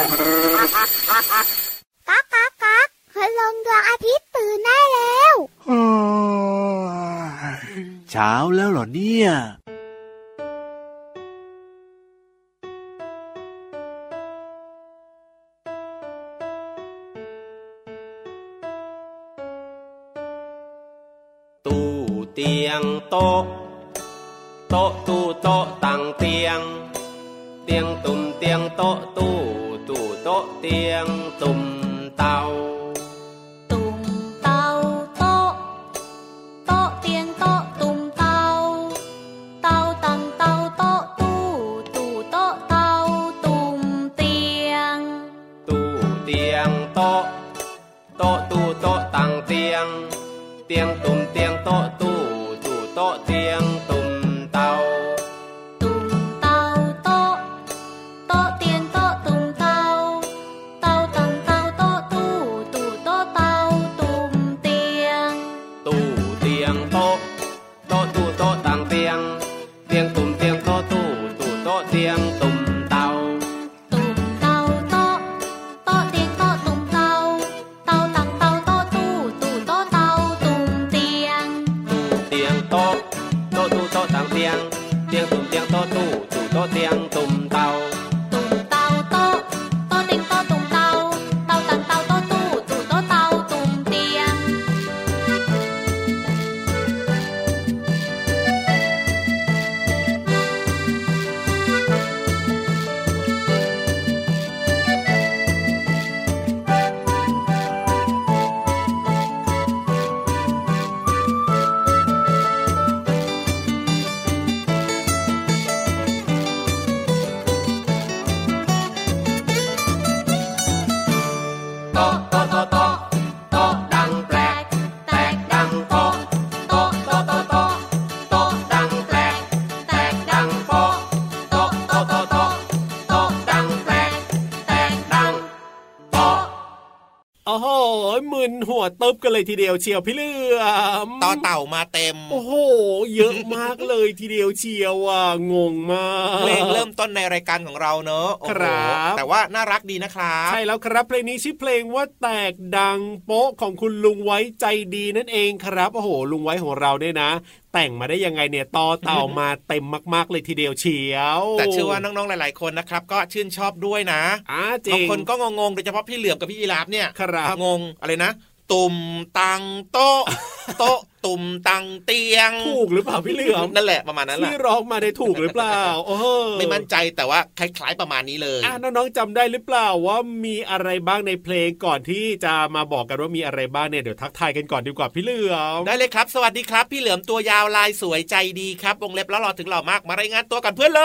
ก๊ากก๊ากก๊ากคืลงดวงอาทิตย์ตื่นได้แล้วเช้าแล้วเหรอเนี่ยตู้เตียงโต๊ะโต๊ะตู้โต๊ะตั้งเตียง เตียงตุ่มเตียงโต๊ะตู้ ตู้โต๊ะเตียงตุ่มเตาตุ่มเตาโต๊ะโต๊ะเตียงโต๊ะตุ่มเตาเตา หัวตึบกันเลยทีเดียวเชียวพี่เหลื อมต่อเต่ามาเต็ม โอ้โห เยอะมากเลยทีเดียวเชียวอะงงมากเพลงเริ่มต้นในรายการของเราเนอะโอ้โหครับแต่ว่าน่ารักดีนะครับใช่แล้วครับเพลงนี้ชื่อเพลงว่าแตกดังโป๊ะของคุณลุงไว้ใจดีนั่นเองครับโอ้โห ลุงไว้ของเราเนี่ยนะแต่งมาได้ยังไงเนี่ยต่อเต่ามาเต็มมาก ๆ เลยทีเดียวเชียว แต่เชื่อว่าน้อง ๆ หลาย ๆ คนนะครับ ก็ชื่นชอบด้วยนะอ่าจริบางงคนก็งงๆโดยเฉพาะพี่เหลือมกับพี่ยีราฟเนี่ย ครับ งงอะไรนะ ตุ่มตังโต๊ะ โต๊ะ ตุ่มตังเตียง ถูกหรือเปล่าพี่เหลือมนั่นแหละประมาณนั้นแหละที่ร้องมาได้ถูกหรือเปล่าโอ้โหไม่มั่นใจแต่ว่าคล้ายๆประมาณนี้เลยอะน้องๆจำได้หรือเปล่าว่ามีอะไรบ้างในเพลงก่อนที่จะมาบอกกันว่ามีอะไรบ้างเนี่ยเดี๋ยวทักทายกันก่อนดีกว่าพี่เหลือมได้เลยครับ สวัสดีครับ พี่เหลือมตัวยาวลายสวยใจดีครับวงเล็บแล้วรอถึงหล่อมากมารายงานตัวกันเพื่อนเล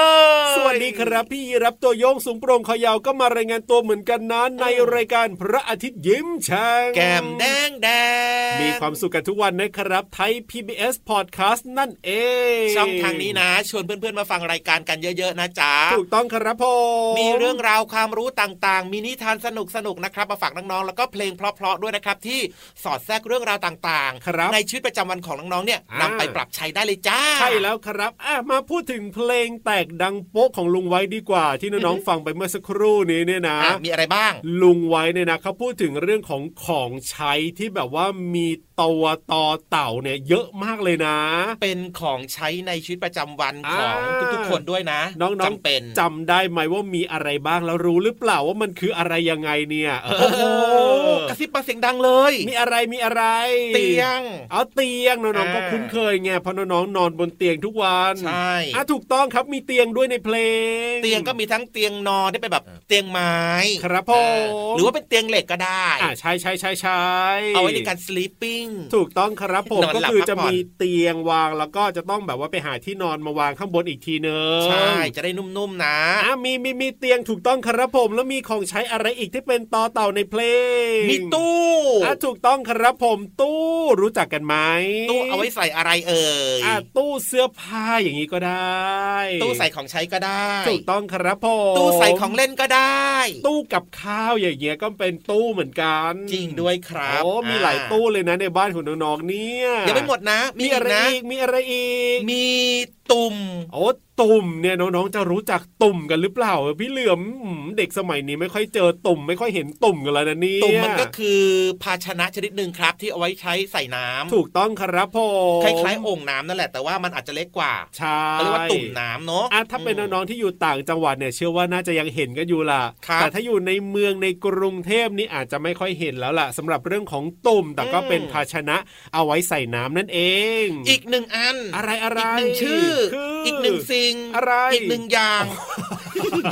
ย สวัสดีครับ พี่รับตัวโยงสูงโปร่งคอยาวก็มารายงานตัวเหมือนกันนะในรายการพระอาทิตย์ยิ้มช่างแก้มแดงแดงมีความสุขกันทุกวันนะครับไทย PBS Podcast นั่นเอง ช่องทางนี้นะ ชวนเพื่อนๆมาฟังรายการกันเยอะๆนะจ๊ะถูกต้องครับผมมีเรื่องราวความรู้ต่างๆ มีนิทานสนุกๆนะครับมาฝากน้องๆแล้วก็เพลงเพราะๆด้วยนะครับที่สอดแทรกเรื่องราวต่างครับๆในชีวิตประจำวันของน้องๆเนี่ยอ่านำไปปรับใช้ได้เลยจ้า ใช่แล้วครับอะมาพูดถึงเพลงแตกดังโป๊ะของลุงไว้ดีกว่า ที่น้องๆฟังไปเมื่อสักครู่นี้เนี่ยนะอะมีอะไรบ้าง ลุงไว้เนี่ยนะเขาพูดถึงเรื่องของของใช้ที่แบบว่ามีตัวต่อเต่าเนี่ยเยอะมากเลยนะ เป็นของใช้ในชีวิตประจำวันอ่าของทุกๆคนด้วยนะ น้องๆจำเป็นจำได้ไหมว่ามีอะไรบ้างแล้วรู้หรือเปล่าว่ามันคืออะไรยังไงเนี่ยเโอ้โหกระซิบมาเสียงดังเลย มีอะไรมีอะไร เตียง เอาเตียงน้องๆอ่าก็คุ้นเคยไงเพราะน้องๆนอนบนเตียงทุกวันใช่อะถูกต้องครับมีเตียงด้วยในเพลง เตียงก็มีทั้งเตียงนอนที่เป็นแบบเตียงไม้ ครับผมหรือว่าเป็นเตียงเหล็กก็ได้อ่าใช่ใช่ใช่ใช่เอาไว้ในการ sleeping ถูกต้องครับผมนอนก็หลับคือพักจะผ่อนมีเตียงวางแล้วก็จะต้องแบบว่าไปหาที่นอนมาวางข้างบนอีกทีเนอะใช่จะได้นุ่มๆนะอะมีมีมีเตียงถูกต้องครับผม แล้วมีของใช้อะไรอีกที่เป็นต่อเต่าในเพลงมีตู้อะถูกต้องครับผมตู้รู้จักกันไหมตู้เอาไว้ใส่อะไรเอ่ยอะตู้เสื้อผ้าอย่างนี้ก็ได้ ตู้ใส่ของใช้ก็ได้ ถูกต้องครับผมตู้ใส่ของเล่นก็ได้ ตู้กับข้าวอย่างเงี้ยก็เป็นตู้เหมือนกัน จริงด้วยครับโอ้มีหลายตู้เลยนะในบ้านของน้องๆเนี่ยยังไม่หมดนะ มีมีอะไรนะอีกมีอะไรอีก มีตุ่มโอ้ตุ่มเนี่ยน้องๆจะรู้จักตุ่มกันหรือเปล่า พี่เหลือมอืมเด็กสมัยนี้ไม่ค่อยเจอตุ่ม ไม่ค่อยเห็นตุ่มกันแล้วนะเนี่ยตุ่มมันก็คือภาชนะชนิดหนึ่งครับ ที่เอาไว้ใช้ใส่น้ำถูกต้องครับผมคล้ายๆโอ่งน้ำนั่นแหละแต่ว่ามันอาจจะเล็กกว่าใช่เขาเรียกว่าตุ่มน้ำเนาะอะถ้าเป็นน้องๆที่อยู่ต่างจังหวัดเนี่ยเชื่อว่าน่าจะยังเห็นกันอยู่ล่ะครับแต่ถ้าอยู่ในเมืองในกรุงเทพนี่อาจจะไม่ค่อยเห็นแล้วล่ะสำหรับเรื่องของตุ่มแต่ก็เป็นภาชนะเอาไว้ใส่น้ำนั่นเอง อีกหนึ่งอันอะไรอะไรอีกหนึ่งชื่อคืออีกหนึ่งสิ่งอะไรอีกหนึ่งอย่าง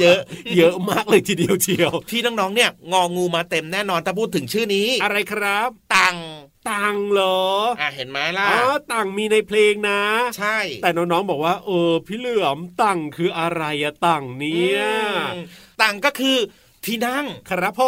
เยอะ เยอะมากเลยทีเดียวเชียว ที่น้องๆเนี่ย งองูมาเต็มแน่นอนถ้าพูดถึงชื่อนี้ อะไรครับตังตังเหรอ อะเห็นไหมล่ะ อ๋อตังมีในเพลงนะ ใช่ แต่น้องๆบอกว่าเออพี่เหลือมตังคืออะไรอะตังเนี่ยอืมตังก็คือ ที่นั่งครับผ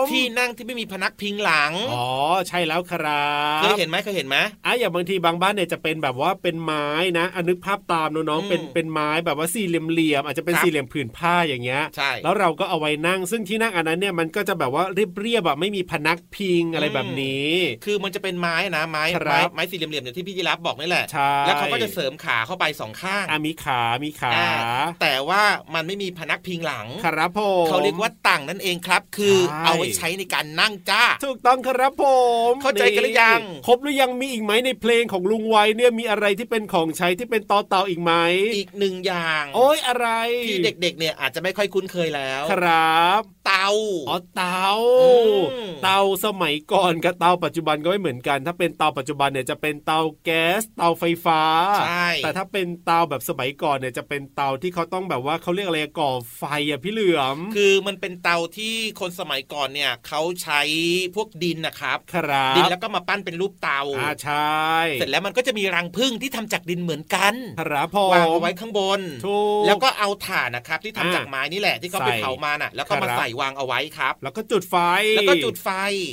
มที่นั่งที่ไม่มีพนักพิงหลังอ๋อใช่แล้วครับเคยเห็นไหมเคยเห็นไหมอะอย่างบางทีบางบ้านเนี่ยจะเป็นแบบว่าเป็นไม้นะอะนึกภาพตามน้องๆเป็นอืมเป็นไม้แบบว่าสี่เหลี่ยมๆอาจจะเป็นครับสี่เหลี่ยมผืนผ้าอย่างเงี้ยใช่แล้วเราก็เอาไว้นั่ง ซึ่งที่นั่งอันนั้นเนี่ยมันก็จะแบบว่าเรียบๆแบบไม่มีพนักพิงอะไรแบบนี้ คือมันจะเป็นไม้นะไม้ครัไม้บไม้สี่เหลี่ยมๆอย่างที่พี่ยีรับบอกนี่แหละใช่แล้วเขาก็จะเสริมขาเข้าไปสองข้างอะมีขามีขาอ่าแต่ว่ามันไม่มีพนักพิงหลังครับผมเขาเรียกว่าตังนั่นเองครับ คือใช่เอาไว้ใช้ในการนั่งจ้า ถูกต้องครับผม เข้าใจกันหรือยัง ครบหรือยังมีอีกไหมในเพลงของลุงไว้เนี่ยมีอะไรที่เป็นของใช้ที่เป็นต่อเต่าอีกไหมอีกหนึ่งอย่าง โอ้ยอะไรที่เด็กๆเนี่ยอาจจะไม่ค่อยคุ้นเคยแล้ว ครับ เตาอ๋อเตาอืมเตาสมัยก่อนกับเตาปัจจุบันก็ไม่เหมือนกัน ถ้าเป็นเตาปัจจุบันเนี่ยจะเป็นเตาแก๊สเตาไฟฟ้าใช่แต่ถ้าเป็นเตาแบบสมัยก่อนเนี่ยจะเป็นเตาที่เขาต้องแบบว่าเขาเรียกอะไรก่อไฟอะพี่เหลือมคือมันเป็นเตาที่คนสมัยก่อนเนี่ยเขาใช้พวกดินนะครับครับดินแล้วก็มาปั้นเป็นรูปเตาอ่าใช่เสร็จแล้วมันก็จะมีรังผึ้งที่ทำจากดินเหมือนกันครับผมวางเอาไว้ข้างบนถูกแล้วก็เอาถ่านนะครับที่ทำอ่าจากไม้นี่แหละที่เขาไปใส่เผามาน่ะ แล้วก็มาครับใส่วางเอาไว้ครับ แล้วก็จุดไฟแล้วก็จุดไฟ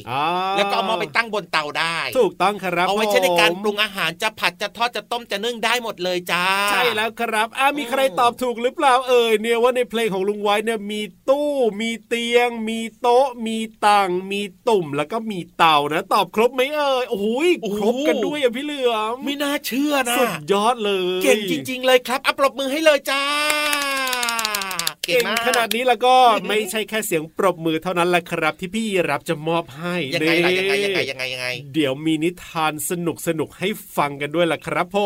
อ่าแล้วก็เอามาไปตั้งบนเตาได้ ถูกต้องครับเอาไว้ใช้ในการผมปรุงอาหารจะผัดจะทอดจะต้มจะนึ่งได้หมดเลยจ้าใช่แล้วครับอ่ามีใครตอบถูกหรือเปล่าเอ่ยเนี่ยว่าในเพลงของลุงไว้เนี่ยมีตู้มีเตียง มีโต๊ะ มีตังมีตุ่มแล้วก็มีเต่านะ ตอบครบไหมเอ่ยโอ้โหยโอ้โหครบกันด้วยอะพี่เหลือมไม่น่าเชื่อนะสุดยอดเลย เก่งจริง ๆ เลยครับอัปรบมือให้เลยจ้า เก่เก่งงมากขนาดนี้แล้วก็ไม่ใช่แค่เสียงปรบมือเท่านั้นแหละครับ ที่พี่รับจะมอบให้ยังไงล่ะนี่ยังไงยังไงยังไงยังไง เดี๋ยวมีนิทานสนุกสนุกๆให้ฟังกันด้วยล่ะครับผ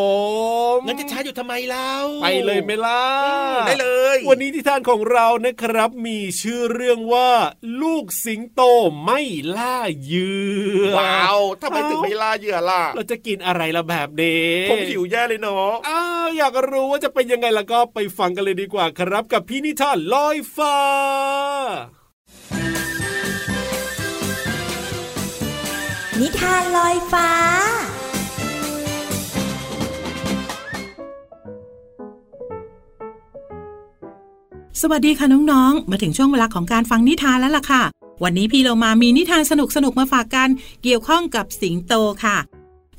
มงั้นจะช้าอยู่ทำไมเล่าไปเลยไหมล่ะอืมได้เลย วันนี้นิทานของเรานะครับ มีชื่อเรื่องว่า ลูกสิงโตไม่ล่าเหยื่อว้าวทำไมถึงไม่ล่าเหยื่อล่ะ เราจะกินอะไรละแบบนี้ผมหิวแย่เลยเนาะอ้าวอยากรู้ว่าจะเป็นยังไงแล้วก็ไปฟังกันเลยดีกว่าครับกับพี่นิทานลอยฟ้านิทานลอยฟ้า สวัสดีค่ะน้องๆ มาถึงช่วงเวลาของการฟังนิทานแล้วล่ะค่ะ วันนี้พี่เรามามีนิทานสนุกๆ มาฝากกัน เกี่ยวข้องกับสิงโตค่ะ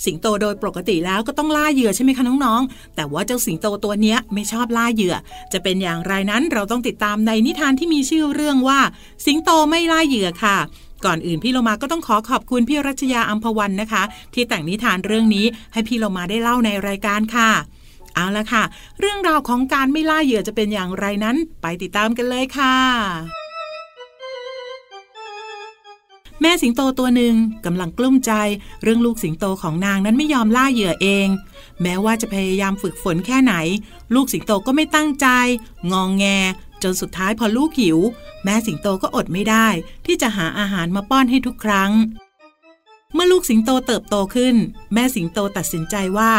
สิงโตโดยปกติแล้วก็ต้องล่าเหยื่อใช่ไหมคะน้องๆ แต่ว่าเจ้าสิงโตตัวเนี้ยไม่ชอบล่าเหยื่อ จะเป็นอย่างไรนั้นเราต้องติดตามในนิทานที่มีชื่อเรื่องว่า สิงโตไม่ล่าเหยื่อค่ะ ก่อนอื่นพี่เรามาก็ต้องขอขอบคุณพี่รัชยาอัมพวันนะคะ ที่แต่งนิทานเรื่องนี้ให้พี่เรามาได้เล่าในรายการค่ะ เอาละค่ะ เรื่องราวของการไม่ล่าเหยื่อจะเป็นอย่างไรนั้น ไปติดตามกันเลยค่ะ แม่สิงโตตัวหนึ่งกำลังกลุ้มใจ เรื่องลูกสิงโตของนางนั้นไม่ยอมล่าเหยื่อเอง แม้ว่าจะพยายามฝึกฝนแค่ไหน ลูกสิงโตก็ไม่ตั้งใจ งองแง จนสุดท้ายพอลูกหิว แม่สิงโตก็อดไม่ได้ ที่จะหาอาหารมาป้อนให้ทุกครั้ง เมื่อลูกสิงโตเติบโตขึ้น แม่สิงโตตัดสินใจว่า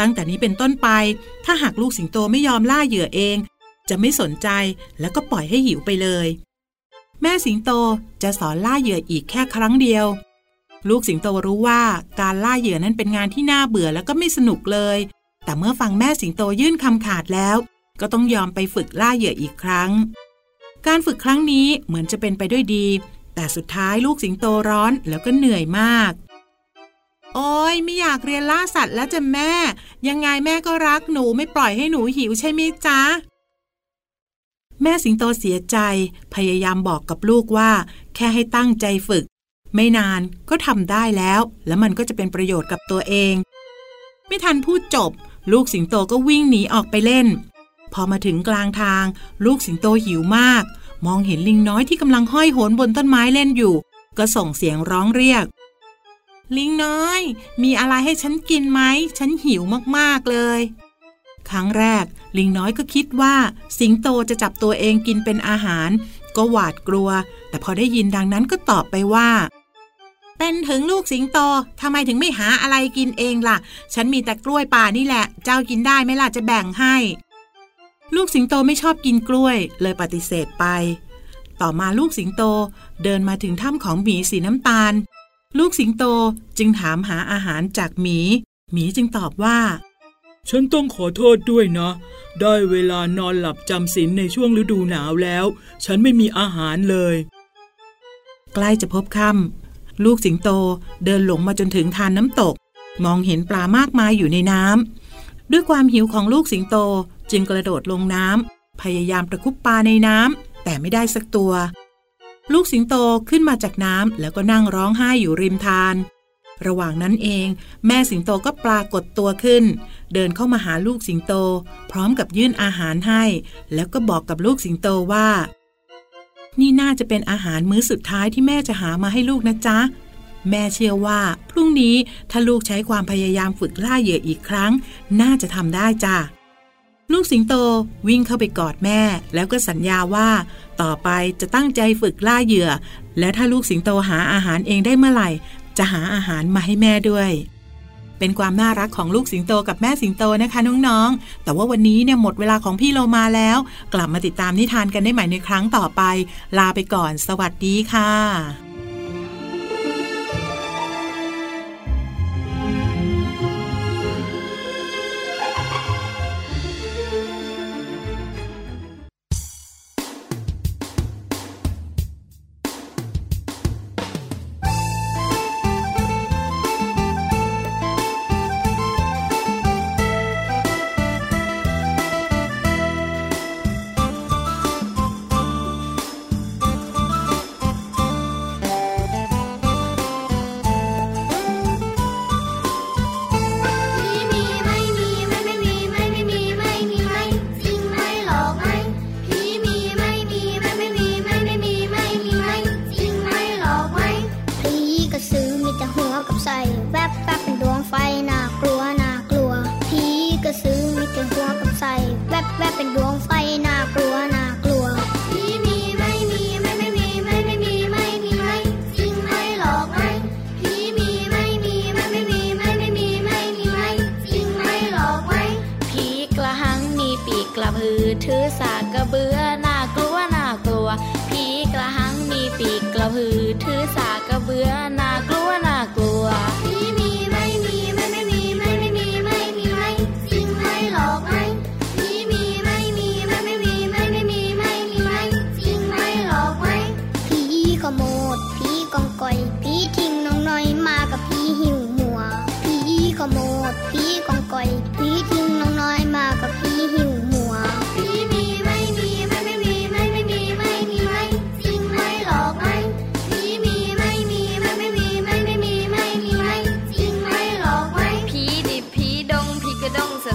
ตั้งแต่นี้เป็นต้นไป ถ้าหากลูกสิงโตไม่ยอมล่าเหยื่อเอง จะไม่สนใจแล้วก็ปล่อยให้หิวไปเลย แม่สิงโตจะสอนล่าเหยื่ออีกแค่ครั้งเดียว ลูกสิงโตรู้ว่าการล่าเหยื่อนั้นเป็นงานที่น่าเบื่อแล้วก็ไม่สนุกเลย แต่เมื่อฟังแม่สิงโตยื่นคำขาดแล้ว ก็ต้องยอมไปฝึกล่าเหยื่ออีกครั้ง การฝึกครั้งนี้เหมือนจะเป็นไปด้วยดี แต่สุดท้ายลูกสิงโตร้อนแล้วก็เหนื่อยมาก โอ้ยไม่อยากเรียนล่าสัตว์แล้วจ้ะแม่ ยังไงแม่ก็รักหนูไม่ปล่อยให้หนูหิวใช่ไหมจ๊ะ แม่สิงโตเสียใจพยายามบอกกับลูกว่า แค่ให้ตั้งใจฝึก ไม่นานก็ทำได้แล้ว แล้วมันก็จะเป็นประโยชน์กับตัวเอง ไม่ทันพูดจบ ลูกสิงโตก็วิ่งหนีออกไปเล่น พอมาถึงกลางทาง ลูกสิงโตหิวมาก มองเห็นลิงน้อยที่กำลังห้อยโหนบนต้นไม้เล่นอยู่ ก็ส่งเสียงร้องเรียก ลิงน้อย มีอะไรให้ฉันกินไหม ฉันหิวมากๆเลย ครั้งแรก ลิงน้อยก็คิดว่า สิงโตจะจับตัวเองกินเป็นอาหาร ก็หวาดกลัว แต่พอได้ยินดังนั้นก็ตอบไปว่า เป็นถึงลูกสิงโตทำไมถึงไม่หาอะไรกินเองล่ะ ฉันมีแต่กล้วยป่านี่แหละ เจ้ากินได้ไหมล่ะจะแบ่งให้ ลูกสิงโตไม่ชอบกินกล้วย เลยปฏิเสธไป ต่อมาลูกสิงโตเดินมาถึงถ้ำของหมีสีน้ำตาล ลูกสิงโตจึงถามหาอาหารจากหมี หมีจึงตอบว่า ฉันต้องขอโทษด้วยนะ ได้เวลานอนหลับจำศีลในช่วงฤดูหนาวแล้ว ฉันไม่มีอาหารเลย ใกล้จะพบค่ำลูกสิงโตเดินหลงมาจนถึงทานน้ำตก มองเห็นปลามากมายอยู่ในน้ำด้วยความหิวของลูกสิงโตจึงกระโดดลงน้ำพยายามตะคุบปลาในน้ำแต่ไม่ได้สักตัว ลูกสิงโตขึ้นมาจากน้ำแล้วก็นั่งร้องไห้อยู่ริมทาน ระหว่างนั้นเอง แม่สิงโตก็ปรากฏตัวขึ้น เดินเข้ามาหาลูกสิงโต พร้อมกับยื่นอาหารให้ แล้วก็บอกกับลูกสิงโตว่า นี่น่าจะเป็นอาหารมื้อสุดท้ายที่แม่จะหามาให้ลูกนะจ๊ะ แม่เชื่อว่า พรุ่งนี้ถ้าลูกใช้ความพยายามฝึกล่าเหยื่ออีกครั้ง น่าจะทำได้จ้ะลูกสิงโตวิ่งเข้าไปกอดแม่ แล้วก็สัญญาว่า ต่อไปจะตั้งใจฝึกล่าเหยื่อ และถ้าลูกสิงโตหาอาหารเองได้เมื่อไหร่ จะหาอาหารมาให้แม่ด้วย เป็นความน่ารักของลูกสิงโตกับแม่สิงโตนะคะน้องๆ แต่ว่าวันนี้เนี่ยหมดเวลาของพี่โลมาแล้ว กลับมาติดตามนิทานกันได้ใหม่ในครั้งต่อไป ลาไปก่อน สวัสดีค่ะ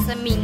กร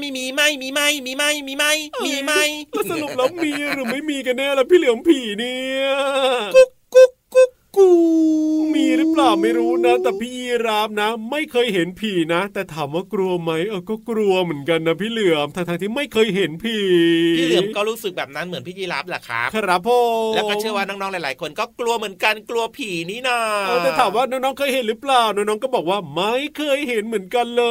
ไมไม่มีไม่มีไม่มีไม่มีไม่มีไมแล้วสรุปแล้วมีหรือไม่มีกันแน่ล่ะพี่เหลือมผีเนี่ยกุ๊ก กุ๊กกุ๊กกูมีหรือเปล่าไม่รู้นะ แต่พี่ยีราฟนะ ไม่เคยเห็นผีนะ แต่ถามว่ากลัวไหมเออก็กลัวเหมือนกันนะพี่เหลือมทั้งๆที่ไม่เคยเห็นผีพี่เหลือมก็รู้สึกแบบนั้นเหมือนพี่ยีรับแหละครับครับผมแล้วก็เชื่อว่าน้องๆหลาย ๆ คนก็กลัวเหมือนกันกลัวผีนี่นาเออแต่ถามว่าน้องๆเคยเห็นหรือเปล่าน้องๆก็บอกว่าไม่เคยเห็นเหมือนกันเล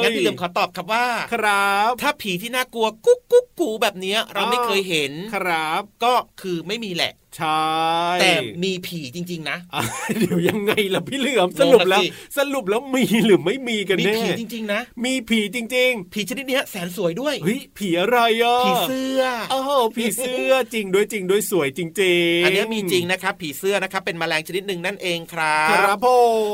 ยงั้นพี่เหลือมขอตอบครับว่า ครับ ถ้าผีที่น่ากลัวกุ๊กกุ๊กกูแบบเนี้ยเราไม่เคยเห็นครับ ก็คือไม่มีแหละ ใช่ แต่มีผีจริง ๆนะอะเดี๋ยวยังไงล่ะพี่เหลือมงสงรุปละแล้วสิสรุปแล้วมีหรือไม่มีกันมีแน่ผีจริง ๆ นะ มีผีจริงผีชนิดเนี้ยแสนสวยด้วยๆเฮ้ยผีอะไรอะผีเสื้อโอ้โหผีเสื้อจริงด้วยจริงด้วยสวยจริง ๆ อันเนี้ยมีจริงนะครับ ผีเสื้อนะครับเป็นแมลงชนิดหนึ่งนั่นเองครัครับบผ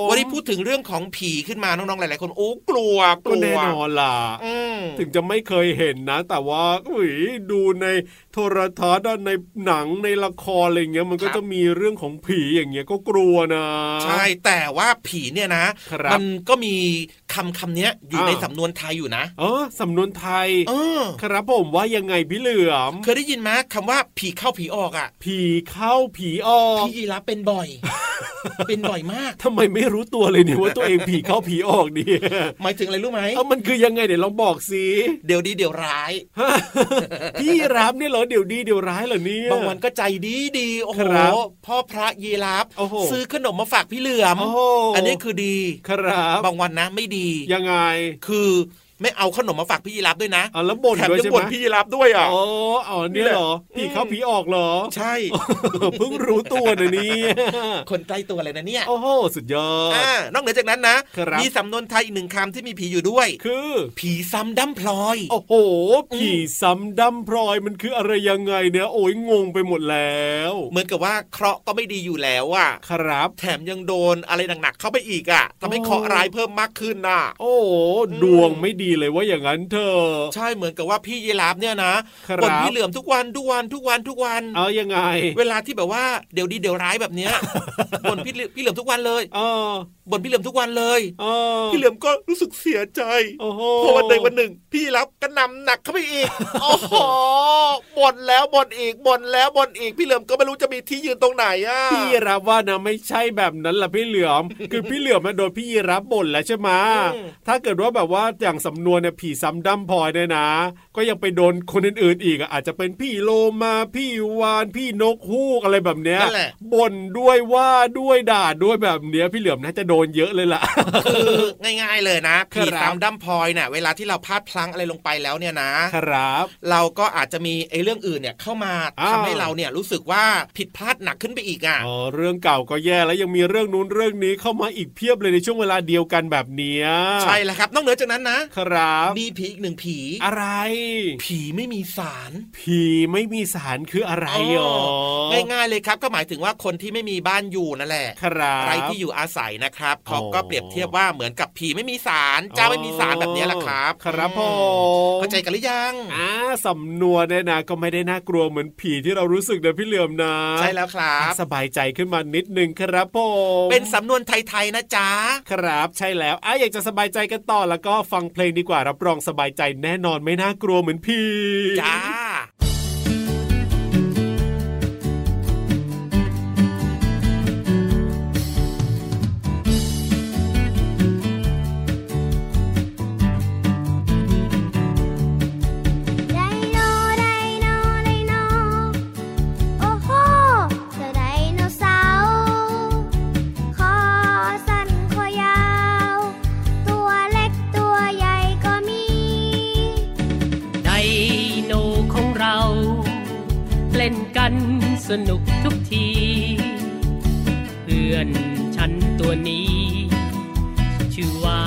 มวันนี้พูดถึงเรื่องของผีขึ้นมาน้องๆหลายๆคนโอ้กลัวกก็ลัวแน่นอนล่ะอืมถึงจะไม่เคยเห็นนะ แต่ว่าอุ้ยดูในโทรทัศน์ในหนังในละครอะไรเงี้ยมันก็จะมีเรื่องของผีอย่างเงี้ยก็กลัวนะ ใช่แต่ว่าผีเนี่ยนะครับมันก็มีคำคำเนี้ยอยู่อ่าในสำนวนไทยอยู่นะเออสำนวนไทยเออครับผมว่ายังไงพี่เหลือม เคยได้ยินไหมคำว่าผีเข้าผีออกอะ ผีเข้าผีออกพี่ยีรับเป็นบ่อย เป็นบ่อยมากทำไมไม่รู้ตัวเลยเนี่ยว่าตัวเองผีเข้าผีออกเนี่ยหมายถึงอะไรรู้ไหมเอ้ามันคือยังไงเดี๋ยวลองบอกสิเดี๋ยวดีเดี๋ยวร้ายพี่รับเนี่ยเหรอเดี๋ยวดีเดี๋ยวร้ายเหรอเนี่ยบางวันก็ใจดีดีโอ้โหครับพ่อพระยีรับโอ้โหซื้อขนมมาฝากพี่เหลือมโอ้โหอันนี้คือดีครับบางวันนะไม่ดียังไงคือ ไม่เอาขนมมาฝากพี่ยีรับด้วยนะอะแล้วบ่นแถมด้วยยังใช่ไหมบ่นพี่ยีรับด้วยอะอ๋ออ๋อเนี่ยเหรอนี่ผีแหละเข้าผีออกเหรอ ใช่เพิ่งรู้ตัวนะเนี่ยคนใกล้ตัวเลยนะเนี่ยโอ้โหสุดยอดอ่านอกเหนือจากนั้นนะครับมีสำนวนไทยอีกหนึ่งคำที่มีผีอยู่ด้วย คือ ผีซ้ำดั้มพลอย โอ้โห ผีซ้ำดำพลอยมันคืออะไรยังไงเนี่ยโอ้ยงงไปหมดแล้ว เหมือนกับว่าเคราะห์ก็ไม่ดีอยู่แล้วอะครับ แถมยังโดนอะไรหนักๆเข้าไปอีกอะทำให้เคราะห์ร้ายเพิ่มมากขึ้นน่ะ โอ้โหดวงไม่ดีเลยว่าอย่างนั้นเธอะใช่เหมือนกับว่าพี่ยีราฟเนี่ยนะครับบ่นพี่เหลือมทุกวันทุกวันทุกวันทุกวัน เอายังไง เวลาที่แบบว่าเดี๋ยวดีเดี๋ยวร้ายแบบเนี้ยบ่นพี่เหลือพี่เหลือมทุกวันเลยเออบ่นพี่เหลือมทุกวันเลยเออพี่เหลือมก็รู้สึกเสียใจโอ้โหพอวันหนึ่งวันหนึ่ง พี่ยีรับก็นำหนักเข้าไปอีกโอ้โหบ่นแล้วบ่นอีกบ่นแล้วบ่นอีกพี่เหลือมก็ไม่รู้จะมีที่ยืนตรงไหนอะพี่รับว่านะไม่ใช่แบบนั้นล่ะพี่เหลือม คือพี่เหลือมมาโดนพี่ยีรับบ่นแล้วใช่ไหมอืมถ้าเกิดว่าแบบว่าอย่างสำนวนเนี่ยผีซ้ำดำพลอยเนี่ยนะ ก็ยังไปโดนคนอื่นๆอีกอะอาจจะเป็นพี่โลมาพี่วานพี่นกฮูกอะไรแบบเนี้ยนั่นแหละบ่นด้วยว่าด้วยด่าด้วยแบบเนี้ยพี่เหลือมน่าจะโดนเยอะเลยล่ะคือง่าย ๆเลยนะครัผีบตามดั้มพลอยเนี่ยเวลาที่เราพลาดพลั้งอะไรลงไปแล้วเนี่ยนะครับ เราก็อาจจะมีไอ้เรื่องอื่นเนี่ยเข้ามาอ้าวทำให้เราเนี่ยรู้สึกว่าผิดพลาดหนักขึ้นไปอีกอะอ๋อเรื่องเก่าก็แย่แล้วยังมีเรื่องนู้นเรื่องนี้เข้ามาอีกเพียบเลยในช่วงเวลาเดียวกันแบบเนี้ยใช่แล้วครับนอกเหนือจากนั้นนะครับมีผีอีกหนึ่งผี อะไร ผีไม่มีสาร ผีไม่มีสารคืออะไรหรอง่ายๆเลยครับ ก็หมายถึงว่าคนที่ไม่มีบ้านอยู่นั่นแหละครับไรที่อยู่อาศัยนะครับเขาอ๋อก็เปรียบเทียบว่าเหมือนกับผีไม่มีสารเจ้าไม่มีสารแบบนี้แหละครับ ครับผอืมเข้าใจกันหรือยังอ่าสำนวนเนี่ยนะก็ไม่ได้น่ากลัวเหมือนผีที่เรารู้สึกนะพี่เหลือมนะ ใช่แล้วครับ สบายใจขึ้นมานิดนึงครับผมเป็นสำนวนไทยๆนะจ๊ะครับใช่แล้วอะอยากจะสบายใจกันต่อแล้วก็ฟังเพลงดีกว่ารับรองสบายใจแน่นอนไม่น่ากลัวเหมือนผีจ้า กันสนุกทุกที เพื่อนฉันตัวนี้ ชื่อว่า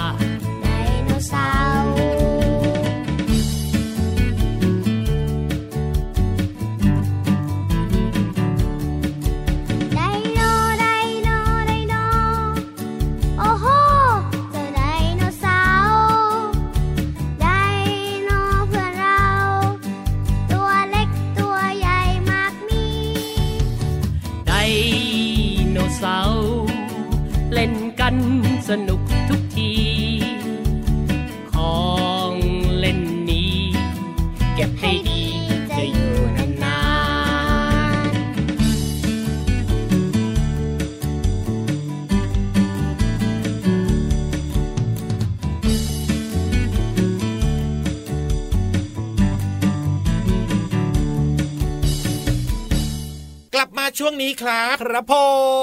ช่วงนี้ครับครับผ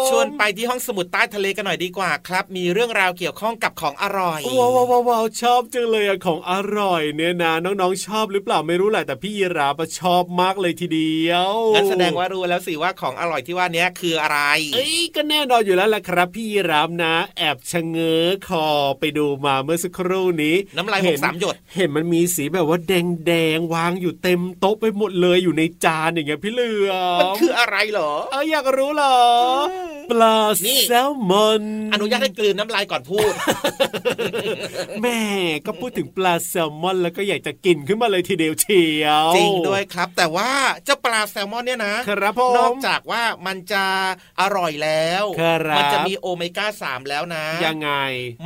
มชวนไปที่ห้องสมุดใต้ทะเลกันหน่อยดีกว่าครับ มีเรื่องราวเกี่ยวข้องกับของอร่อยว้าวว้าวว้าวชอบจังเลยอะของอร่อยเนี่ยนะน้องๆชอบหรือเปล่าไม่รู้แหละแต่พี่ยีราฟอะชอบมากเลยทีเดียวงั้นแสดงว่ารู้แล้วสิว่าของอร่อยที่ว่านี้คืออะไร เอ้ยก็แน่นอนอยู่แล้วแหละครับ พี่ยีราฟนะ แอบชะเง้อคอไปดูมาเมื่อสักครู่นี้ น้ำลายหเห็กสามหยด เห็นมันมีสีแบบว่าแดงแดงๆวางอยู่เต็มโต๊ะไปหมดเลยอยู่ในจานอย่างเงี้ยพี่เหลือมมันคืออะไรเหรอเอออยากรู้เหรอปลานี่แซลมอนอนุญาตให้กลืนน้ำลายก่อนพูด แม่ก็พูดถึงปลาแซลมอน แล้วก็อยากจะกินขึ้นมาเลยทีเดียวเชียวจริงด้วยครับ แต่ว่าเจ้าปลาแซลมอนเนี่ยนะครับผมนอกจากว่ามันจะอร่อยแล้วครับมันจะมีโอเมก้าสามแล้วนะ ยังไง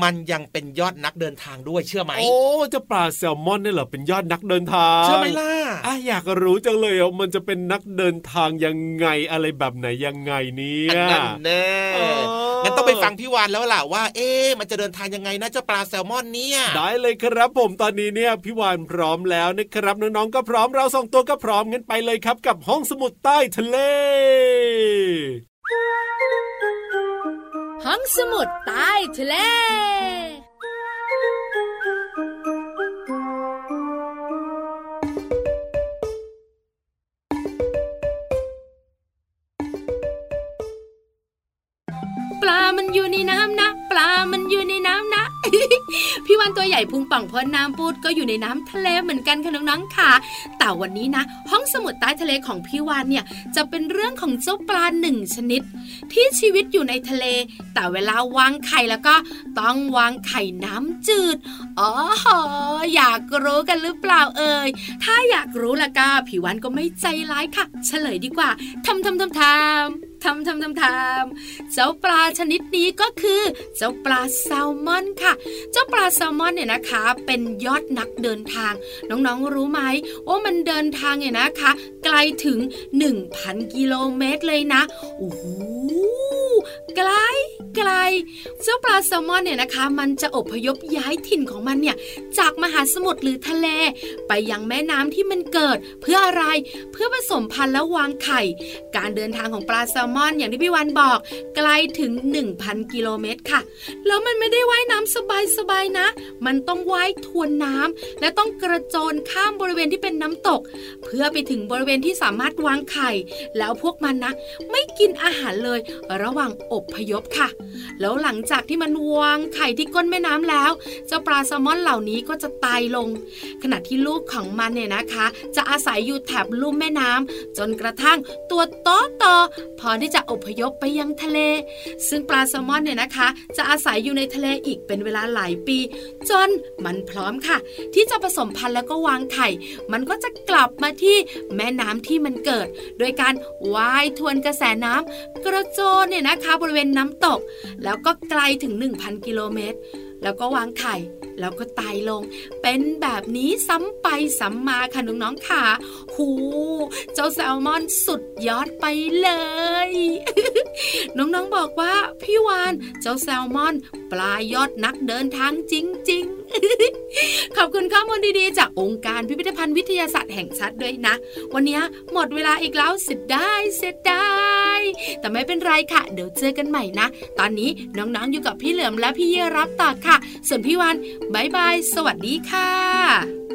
มันยังเป็นยอดนักเดินทางด้วยเชื่อไหมโอ้เจ้าปลาแซลมอนเนี่ยเหรอเป็นยอดนักเดินทางเชื่อไหมล่ะอะอยากรู้จังเลยอะมันจะเป็นนักเดินทางยังไงอะไรแบบไหนยังไงเนี่ยอันนั้นแน่เอองั้นต้องไปฟังพี่วานแล้วล่ะว่า เอ๊ะมันจะเดินทางยังไงนะเจ้าปลาแซลมอนเนี่ยได้เลยครับผมตอนนี้เนี่ยพี่วานพร้อมแล้วนะครับน้องๆก็พร้อมเราสองตัวก็พร้อมงั้นไปเลยครับ กับห้องสมุดใต้ทะเล ห้องสมุดใต้ทะเล อยู่ในน้ำนะปลามันอยู่ในน้ำนะ พี่วันตัวใหญ่พุงป่องพ้นน้ำปูดก็อยู่ในน้ำทะเลเหมือนกันค่ะน้องๆค่ะ แต่วันนี้นะ ห้องสมุดใต้ทะเลของพี่วานเนี่ยจะเป็นเรื่องของเจ้าปลาหนึ่งชนิด ที่ชีวิตอยู่ในทะเล แต่เวลาวางไข่แล้วก็ต้องวางไข่น้ำจืดอ๋ออยากรู้กันหรือเปล่าเอ่ยถ้าอยากรู้ละก็พี่วันก็ไม่ใจร้ายค่ะ เฉลยดีกว่าทำทำทำทำทำทำทำทำเจ้าปลาชนิดนี้ก็คือเจ้าปลาแซลมอนค่ะ เจ้าปลาแซลมอนเนี่ยนะคะ เป็นยอดนักเดินทาง น้องๆรู้ไหมว่ามันเดินทางเนี่ยนะคะ ไกลถึง 1,000 กิโลเมตรเลยนะโอ้โหไกลไกลเจ้าปลาแซลมอนเนี่ยนะคะ มันจะอพยพย้ายถิ่นของมันเนี่ยจากมหาสมุทรหรือทะเล ไปยังแม่น้ำที่มันเกิด เพื่ออะไรเพื่อผสมพันธุ์และวางไข่ การเดินทางของปลาแซลมอนอย่างที่พี่วันบอก ไกลถึง 1,000 กิโลเมตรค่ะแล้วมันไม่ได้ว่ายน้ำสบายๆนะ มันต้องว่ายทวนน้ำและต้องกระโจนข้ามบริเวณที่เป็นน้ำตก เพื่อไปถึงบริเวณที่สามารถวางไข่ แล้วพวกมันนะ ไม่กินอาหารเลยระหว่างอบพยพค่ะ แล้วหลังจากที่มันวางไข่ที่ก้นแม่น้ำแล้ว เจ้าปลาแซลมอนเหล่านี้ก็จะตายลง ขณะที่ลูกของมันเนี่ยนะคะ จะอาศัยอยู่แถบลุ่มแม่น้ำจนกระทั่งตัวโตโตพอที่จะอบพยพไปยังทะเล ซึ่งปลาแซลมอนเนี่ยนะคะจะอาศัยอยู่ในทะเลอีกเป็นเวลาหลายปี จนมันพร้อมค่ะ ที่จะผสมพันธุ์แล้วก็วางไข่ มันก็จะกลับมาที่แม่น้ำที่มันเกิด โดยการว่ายทวนกระแสน้ำกระโจนเนี่ยนะคะบริเวณน้ำตก แล้วก็ไกลถึง 1,000 กิโลเมตร แล้วก็วางไข่ แล้วก็ตายลง เป็นแบบนี้ซ้ำไปซ้ำมาค่ะน้องๆค่ะ หู เจ้าแซลมอนสุดยอดไปเลย น้องๆบอกว่า พี่วาน เจ้าแซลมอน ปลายอดนักเดินทางจริงๆ ขอบคุณข้อมูลดีๆ จากองค์การพิพิธภัณฑ์วิทยาศาสตร์แห่งชาติด้วยนะ วันนี้หมดเวลาอีกแล้วเสียดายเสียดายแต่ไม่เป็นไรค่ะ เดี๋ยวเจอกันใหม่นะ ตอนนี้น้องๆอยู่กับพี่เหลือมและพี่เยรับต่อค่ะ ส่วนพี่วันบายบาย สวัสดีค่ะ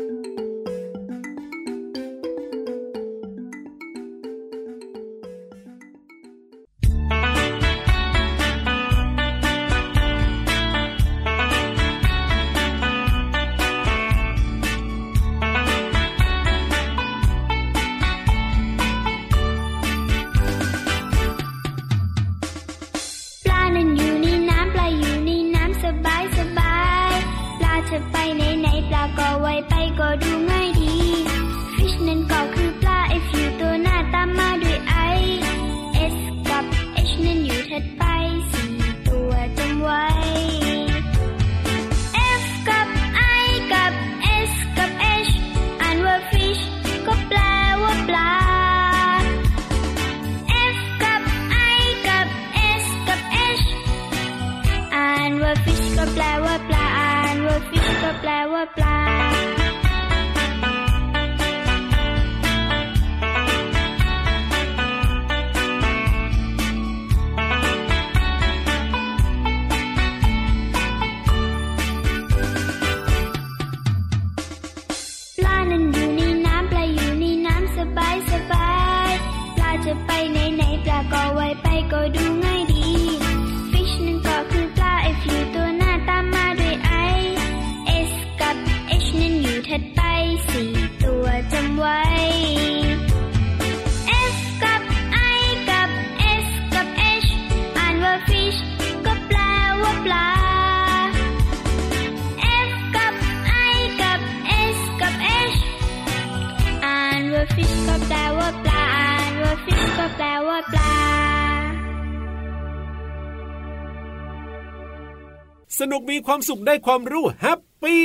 จะไปไหนไหนปลาก็ไว้ไปก็ดูง่ายดีฟิชเนั้นก็คือปลาไอฟิวตัวหน้าตามมาด้วยไอเอสกับเอ H นั้นอยู่ถัดไปสี่ตัวจำไว้ นุกมีความสุขได้ความรู้ happy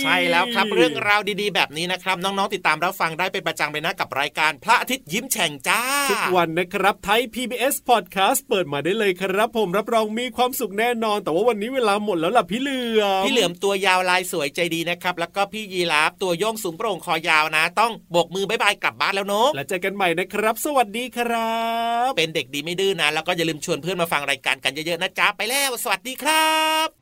ใช่แล้วครับเรื่องราวดีๆ แบบนี้นะครับ น้องๆติดตามรับฟังได้เป็นประจำเลยนะกับรายการพระอาทิตย์ยิ้มแฉ่งจ้า ทุกวันนะครับไทย PBS Podcast เปิดมาได้เลยครับ ผมรับรองมีความสุขแน่นอน แต่ว่าวันนี้เวลาหมดแล้วล่ะพี่เหลือมพี่เหลือมตัวยาวลายสวยใจดีนะครับแล้วก็พี่ยีราฟตัวโย่งสูงโปร่งคอยาวนะ ต้องโบกมือ bye bye กลับบ้านแล้วเนาะแล้วเจอกันใหม่นะครับ สวัสดีครับ เป็นเด็กดีไม่ดื้อนะ แล้วก็อย่าลืมชวนเพื่อนมาฟังรายการกันเยอะๆนะจ๊ะไปแล้ว สวัสดีครับบ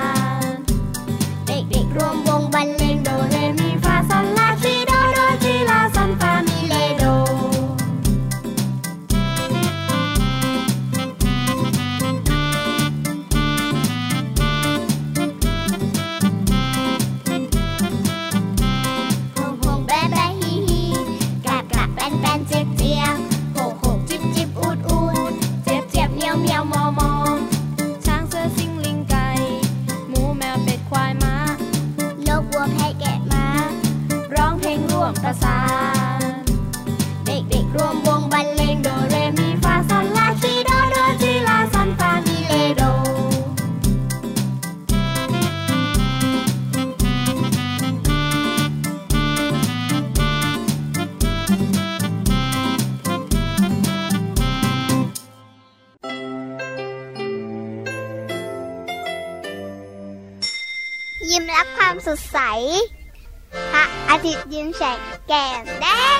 ยิ้